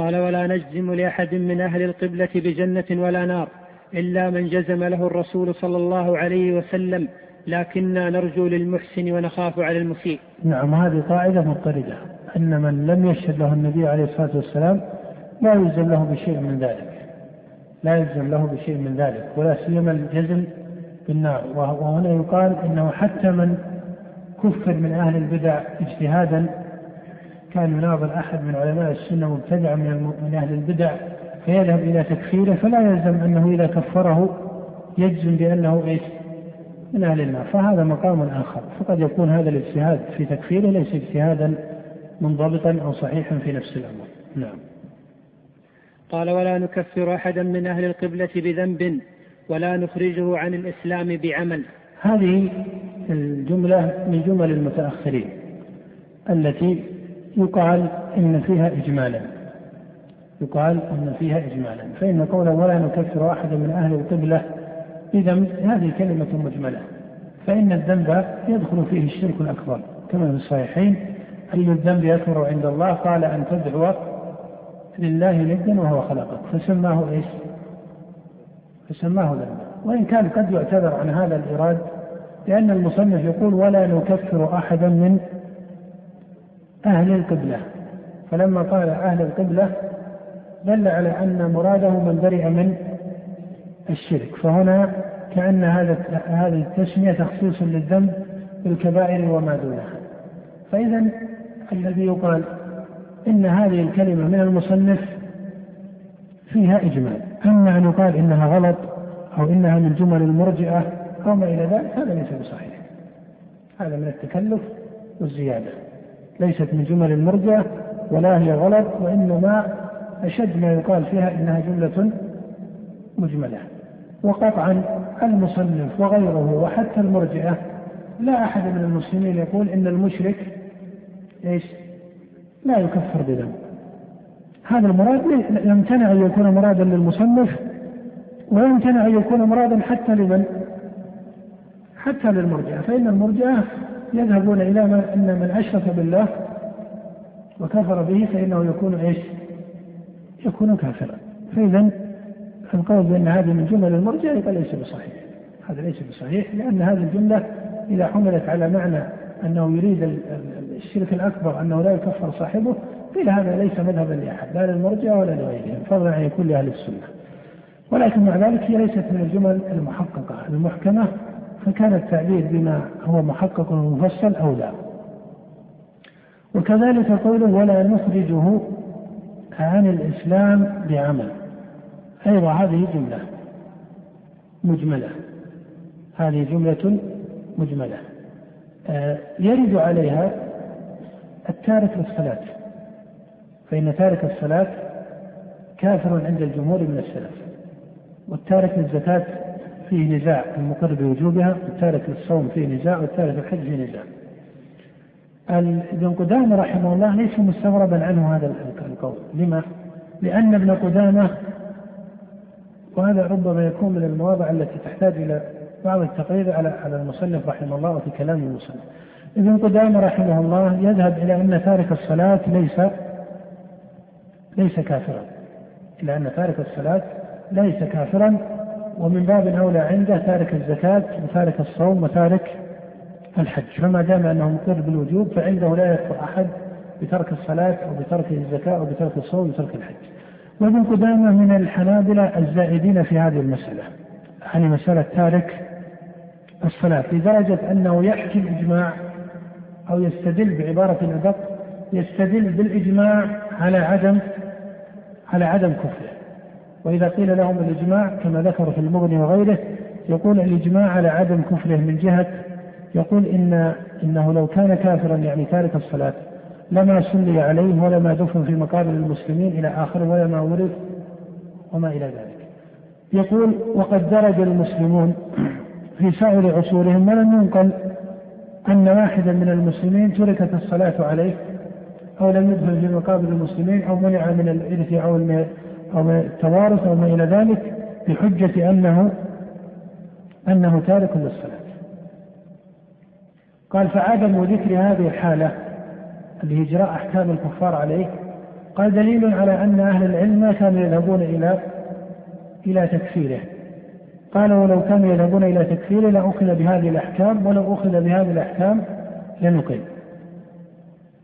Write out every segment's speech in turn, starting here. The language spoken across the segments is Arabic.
قال ولا نجزم لأحد من أهل القبلة بجنة ولا نار إلا من جزم له الرسول صلى الله عليه وسلم لكنا نرجو للمحسن ونخاف على المسيء. نعم هذه قاعدة مضطردة أن من لم يشهد له النبي عليه الصلاة والسلام لا يلزم له بشيء من ذلك لا يلزم له بشيء من ذلك ولا سيما الجزم بالنار. وهنا يقال إنه حتى من كفر من أهل البدع اجتهادا كان يناظر أحد من علماء السنة مبتدعا من من أهل البدع فيذهب إلى تكفيره فلا يلزم أنه إذا كفره يجزم بأنه إيش؟ من أهل النار. فهذا مقام آخر. فقد يكون هذا الاجتهاد في تكفيره ليس اجتهادا منضبطا أو صحيحا في نفس الأمر. نعم. قال ولا نكفر أحدا من أهل القبلة بذنب ولا نخرجه عن الإسلام بعمل. هذه الجملة من جمل المتأخرين التي يقال إن فيها اجمالا. يقال إن فيها اجمالا. فإن قوله ولا نكفر احدا من أهل القبلة بذنب هذه كلمة مجملة. فإن الذنب يدخل فيه الشرك الأكبر. كما في الصحيحين اي الذنب اكبر عند الله؟ قال أن تدعو لله ندا وهو خلقك. فسماه إيش؟ فسماه ذنبا وإن كان قد يعتذر عن هذا الايراد لأن المصنف يقول ولا نكفر أحدا من أهل القبلة. فلما قال أهل القبلة دل على أن مراده من برئ من الشرك. فهنا كأن هذا هذه التسمية تخصيص للذنب بالكبائر وما دونها فإذا الذي يقال إن هذه الكلمة من المصنف فيها إجمال. أما أن يقال إنها غلط أو إنها من جمل المرجئة أو ما إلى ذلك هذا ليس بصحيح. هذا من التكلف والزيادة. ليست من جمل المرجئة ولا هي غلط وإنما أشد ما يقال فيها إنها جملة مجملة وقطعا المصنف وغيره وحتى المرجئة لا أحد من المسلمين يقول إن المشرك إيش؟ لا يكفر بذنب هذا المراد يمتنع أن يكون مرادا للمصنف ويمتنع أن يكون مرادا حتى لمن؟ حتى للمرجئة فإن المرجئة يذهبون إلى أن من أشرك بالله وكفر به فإنه يكون إيش؟ يكون كافرا. فإذا القول بأن هذه من جمل يبقى ليس بصحيح. هذا ليس بصحيح لأن هذه الجملة إذا حملت على معنى أنه يريد الشرك الأكبر أنه لا يكفر صاحبه قيل هذا ليس مذهبا لأحد لا للمرجع ولا لغيرهم فضلا عن يكون لأهل السنة. ولكن مع ذلك هي ليست من الجمل المحققة المحكمة فكان التعبير بما هو محقق ومفصل أولى وكذلك قوله ولا نخرجه عن الإسلام بعمل. أيضا هذه جملة مجملة. هذه جملة مجملة. آه، يرد عليها التارك للصلاة. فإن تارك الصلاة كافر عند الجمهور من السلف. والتارك للزكاة فيه نزاع المقر بوجوبها والتارك للصوم فيه نزاع والتارك للحج فيه نزاع ابن قدامة رحمه الله ليس مستغربا عنه هذا القول لما؟ لأن ابن قدامة وهذا ربما يكون من المواضع التي تحتاج إلى بعض التقرير على على المصنف رحمه الله وفي كلام المصنف. ابن قدامة رحمه الله يذهب إلى أن تارك الصلاة ليس ليس كافرا. إلى أن تارك الصلاة ليس كافرا ومن باب اولى عنده تارك الزكاة وتارك الصوم وتارك الحج، فما دام أنه مقر بالوجوب فعنده لا يكفر أحد بترك الصلاة أو بترك الزكاة أو بترك الصوم وبترك الحج. وابن قدامة من الحنابلة الزائدين في هذه المسألة. يعني مسألة تارك الصلاة لدرجة أنه يحكي الإجماع أو يستدل بعبارة أدق يستدل بالإجماع على عدم على عدم كفره وإذا قيل لهم الإجماع كما ذكر في المغني وغيره يقول الإجماع على عدم كفره من جهة يقول إن إنه لو كان كافرا يعني تارك الصلاة لما صلي عليه ولما دفن في مقابر المسلمين إلى آخره ولما ورث وما إلى ذلك. يقول وقد درج المسلمون في سائر عصورهم ولم ينقل أن واحدا من المسلمين تركت الصلاة عليه أو لم يدخل في مقابر المسلمين أو منع من الإرث أو أو التوارث أو ما إلى ذلك بحجة أنه أنه تارك للصلاة. قال فعدم ذكر هذه الحالة اللي هي إجراء أحكام الكفار عليه قال دليل على أن أهل العلم ما كانوا يذهبون إلى إلى تكفيره قال ولو كانوا يذهبون إلى تكفيره لأخذ بهذه الأحكام ولو أخذ بهذه الأحكام لنقل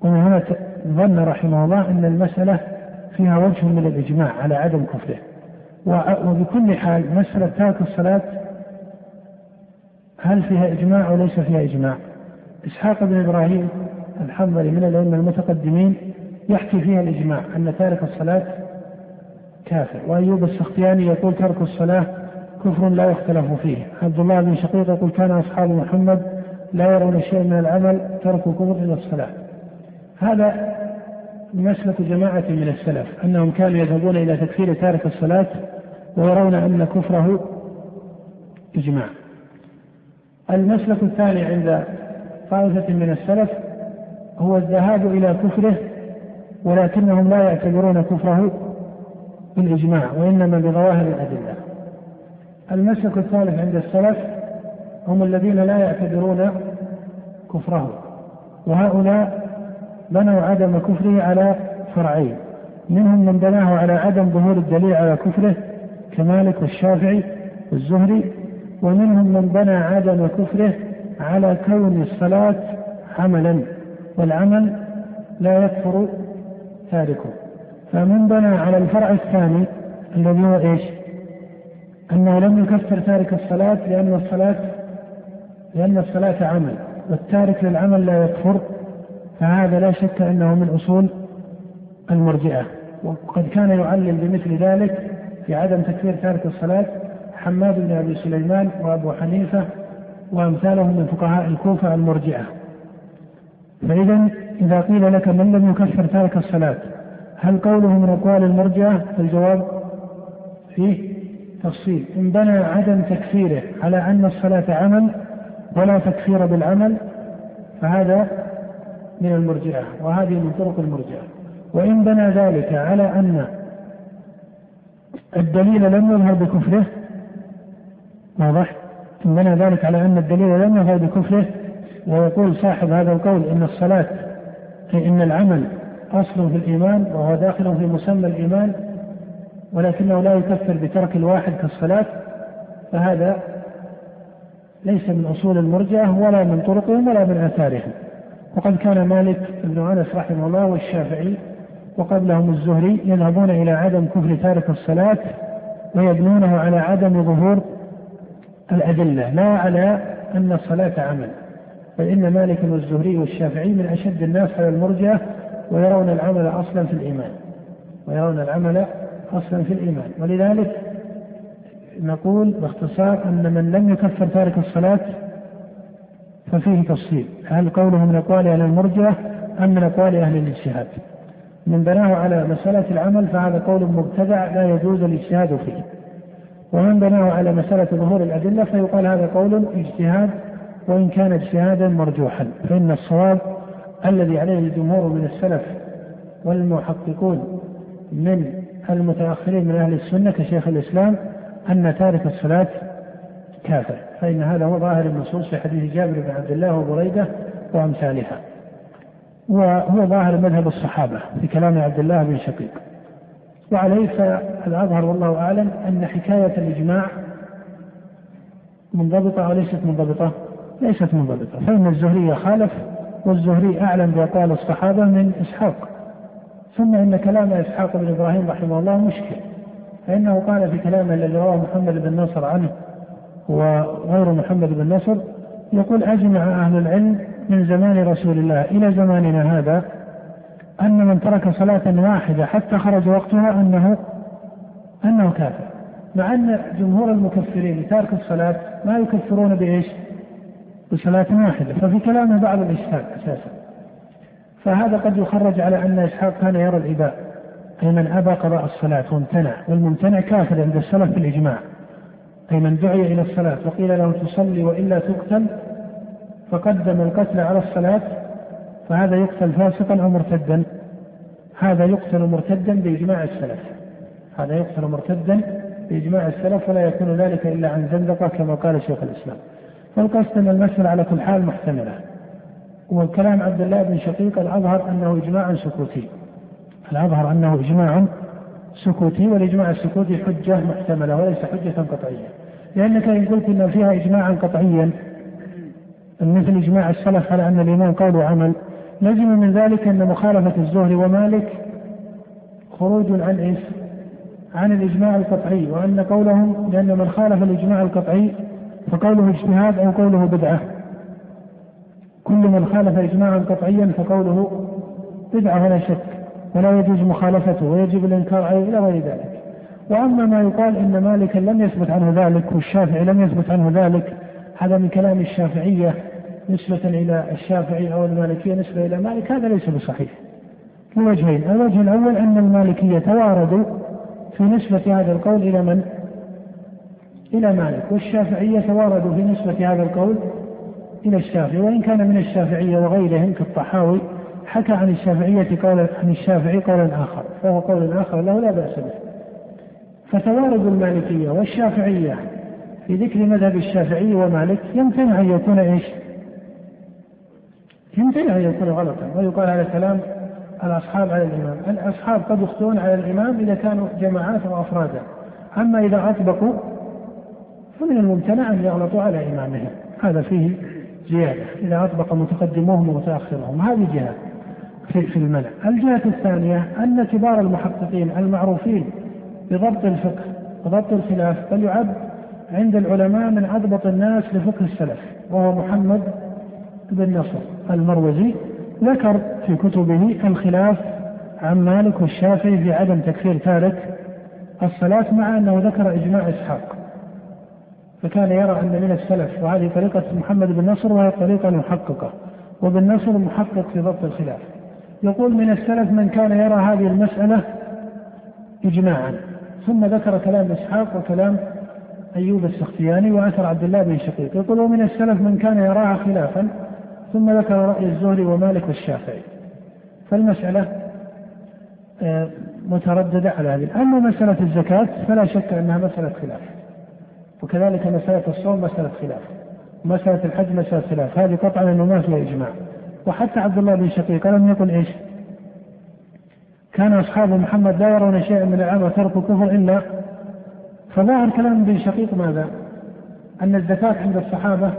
ومن هنا ظن رحمه الله أن المسألة فيها وجه من الإجماع على عدم كفره. وبكل حال مسألة ترك الصلاة هل فيها إجماع وليس فيها إجماع؟ إسحاق بن إبراهيم الحنظلي من الأئمة المتقدمين يحكي فيها الإجماع أن تارك الصلاة كافر وأيوب السختياني يقول ترك الصلاة كفر لا يختلف فيه. عبد الله بن شقيق يقول كان أصحاب محمد لا يرون شيئا من العمل تركوا كفر إلى الصلاة. هذا مسلك جماعة من السلف أنهم كانوا يذهبون إلى تكفير تارك الصلاة ويرون أن كفره إجماع. المسلك الثاني عند طائفة من السلف هو الذهاب إلى كفره ولكنهم لا يعتبرون كفره بالإجماع وإنما بظواهر الأدلة. المسلك الثالث عند السلف هم الذين لا يعتبرون كفره وهؤلاء بنوا عدم كفره على فرعين. منهم من بناه على عدم ظهور الدليل على كفره كمالك والشافعي والزهري. ومنهم من بنى عدم كفره على كون الصلاة عملا والعمل لا يكفر تاركه. فمن بنى على الفرع الثاني الذي هو إيش؟ أنه لم يكفر تارك الصلاة لأن الصلاة لأن الصلاة عمل والتارك للعمل لا يكفر فهذا لا شك أنه من أصول المرجئة وقد كان يعلل بمثل ذلك في عدم تكفير تارك الصلاة حماد بن أبي سليمان وأبو حنيفة وأمثالهم من فقهاء الكوفة المرجئة. فإذا إذا قيل لك من لم يكفر تارك الصلاة هل قوله من أقوال المرجئة؟ فالجواب فيه تفصيل إن بنى عدم تكفيره على أن الصلاة عمل ولا تكفير بالعمل فهذا من المرجئة وهذه من طرق المرجئة وإن بنى ذلك على أن الدليل لم يظهر بكفره واضح؟ إن بنى ذلك على أن الدليل لم يظهر بكفره ويقول صاحب هذا القول إن الصلاة إن العمل أصل في الإيمان وهو داخل في مسمى الإيمان ولكنه لا يكفر بترك الواحد كالصلاة فهذا ليس من أصول المرجئة ولا من طرقهم ولا من آثارهم وقد كان مالك بن أنس رحمه الله والشافعي وقبلهم الزهري يذهبون إلى عدم كفر تارك الصلاة ويبنونه على عدم ظهور الأدلة لا على أن الصلاة عمل. فإن مالك والزهري والشافعي من أشد الناس على المرجئه ويرون العمل أصلا في الإيمان. ويرون العمل أصلا في الإيمان. ولذلك نقول باختصار أن من لم يكفر تارك الصلاة ففيه تفصيل. هل قوله من أقوال أهل المرجئة أم من أقوال أهل الاجتهاد؟ من بناه على مسألة العمل فهذا قول مبتدع لا يجوز الاجتهاد فيه. ومن بناه على مسألة ظهور الأدلة فيقال هذا قول اجتهاد وإن كان اجتهادا مرجوحا. فإن الصواب الذي عليه الجمهور من السلف والمحققون من المتأخرين من أهل السنة كشيخ الإسلام أن تارك الصلاة كافر فإن هذا هو ظاهر النصوص في حديث جابر بن عبد الله وبريدة وأمثالها. وهو ظاهر مذهب الصحابة في كلام عبد الله بن شقيق. وعليه فالأظهر والله أعلم أن حكاية الإجماع منضبطة أو ليست منضبطة؟ ليست منضبطة. فإن الزهري خالف والزهري أعلم بأقوال الصحابة من إسحاق. ثم إن كلام إسحاق بن إبراهيم رحمه الله مشكل. فإنه قال في كلامه الذي رواه محمد بن نصر عنه وغير محمد بن نصر يقول أجمع أهل العلم من زمان رسول الله إلى زماننا هذا أن من ترك صلاة واحدة حتى خرج وقتها أنه أنه كافر. مع أن جمهور المكفرين لتارك الصلاة ما يكفرون بإيش؟ بصلاة واحدة. ففي كلامه بعض الإشكال أساسا. فهذا قد يخرج على أن إسحاق كان يرى الإباء أي من أبى قضاء الصلاة وامتنع والممتنع كافر عند السلف بالإجماع أي من دعي إلى الصلاة وقيل له تصلي وإلا تقتل فقدم القتل على الصلاة فهذا يقتل فاسقا أو مرتدا؟ هذا يقتل مرتدا بإجماع السلف. هذا يقتل مرتدا بإجماع السلف ولا يكون ذلك إلا عن زندقة كما قال شيخ الإسلام. فالقصد أن المسألة على كل حال محتملة. وكلام عبد الله بن شقيق الأظهر أنه إجماع سكوتي. الأظهر أنه إجماع سكوتي والإجماع السكوتي حجة محتملة وليس حجة قطعية. لأنك إن قلت أن فيها إجماعا قطعيا مثل إجماع السلف على أن الإيمان قول وعمل لزم من ذلك أن مخالفة الزهري ومالك خروج عن إيش؟ عن الإجماع القطعي وأن قولهم لأن من خالف الإجماع القطعي فقوله اجتهاد أو قوله بدعة كل من خالف إجماعا قطعيا فقوله بدعة ولا شك ولا يجوز مخالفته ويجب الإنكار عليه إلى غير ذلك وأما ما يقال إن مالكا لم يثبت عنه ذلك والشافعي لم يثبت عنه ذلك هذا من كلام الشافعية نسبة إلى الشافعي أو المالكية نسبة إلى مالك هذا ليس بصحيح لوجهين الوجه الأول أن المالكية تواردوا في نسبة هذا القول إلى من؟ إلى مالك والشافعية تواردوا في نسبة هذا القول إلى الشافعي وإن كان من الشافعية وغيرهم كالطحاوي حكى عن الشافعية قولا عن الشافعي قولا آخر فهو قول آخر له لا بأس به فتوارد المالكية والشافعية في ذكر مذهب الشافعي ومالك يمتنع أن يكون إيش؟ يمتنع أن يكون غلطا. ويقال هذا كلام الأصحاب على الإمام. الأصحاب قد يخطئون على الإمام إذا كانوا جماعات أو أفرادا. أما إذا أطبقوا فمن الممتنع أن يغلطوا على إمامهم. هذا فيه زيادة إذا أطبق متقدموهم ومتأخرهم. هذه جهة في, المنع الجهة الثانية أن كبار المحققين المعروفين بضبط الفقه وضبط الخلاف بل يعد عند العلماء من أضبط الناس لفقه السلف وهو محمد بن نصر المروزي ذكر في كتبه الخلاف عن مالك والشافعي في عدم تكفير تارك الصلاة مع أنه ذكر إجماع إسحاق. فكان يرى أن من السلف وهذه طريقة محمد بن نصر وهي الطريقة المحققة وبن نصر محقق في ضبط الخلاف. يقول من السلف من كان يرى هذه المسألة إجماعا. ثم ذكر كلام إسحاق وكلام أيوب السختياني وأثر عبد الله بن شقيق. يقول ومن السلف من كان يراها خلافا ثم ذكر رأي الزهري ومالك والشافعي. فالمسألة آه، مترددة على هذه. أما مسألة الزكاة فلا شك أنها مسألة خلاف. وكذلك مسألة الصوم مسألة خلاف. مسألة الحج مسألة خلاف. هذه قطعا أنه ما فيها إجماع. وحتى عبد الله بن شقيق لم يقل إيش؟ كان أصحاب محمد لا يرون شيئا من العام وترك كفر إلا فظاهر كلام ابن شقيق ماذا؟ أن الزكاة عند الصحابة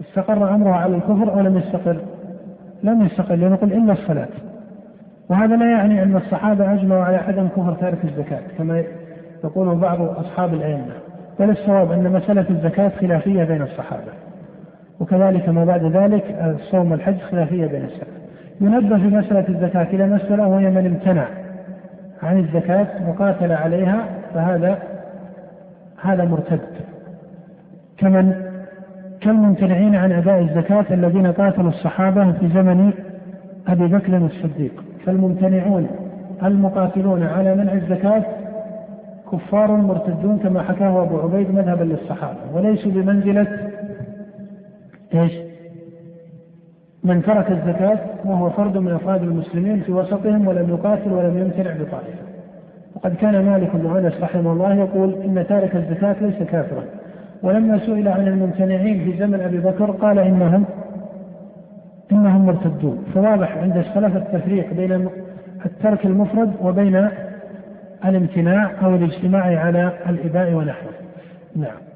استقر أمرها على الكفر أو لم يستقر؟ لم يستقر لنقول إلا الصلاة وهذا لا يعني أن الصحابة أجمعوا على عدم كفر تارك الزكاة كما يقول بعض أصحاب الأئمة بل الصواب أن مسألة الزكاة خلافية بين الصحابة وكذلك ما بعد ذلك الصوم والحج خلافية بين السلف ينبه في مسألة الزكاة إلى مسألة وهي من امتنع عن الزكاة وقاتل عليها فهذا هذا مرتد كمن كالممتنعين عن أداء الزكاة الذين قاتلوا الصحابة في زمن أبي بكر الصديق فالممتنعون المقاتلون على منع الزكاة كفار مرتدون كما حكاه أبو عبيد مذهبا للصحابة وليسوا بمنزلة إيش؟ من ترك الزكاة وهو فرد من أفراد المسلمين في وسطهم ولم يقاتل ولم يمتنع بطائفة. وقد كان مالك بن أنس رحمه الله يقول إن تارك الزكاة ليس كافرا. ولما سئل عن الممتنعين في زمن أبي بكر قال إنهم إنهم مرتدون. فواضح عند السلف التفريق بين الترك المفرد وبين الامتناع أو الاجتماع على الإباء ونحوه. نعم.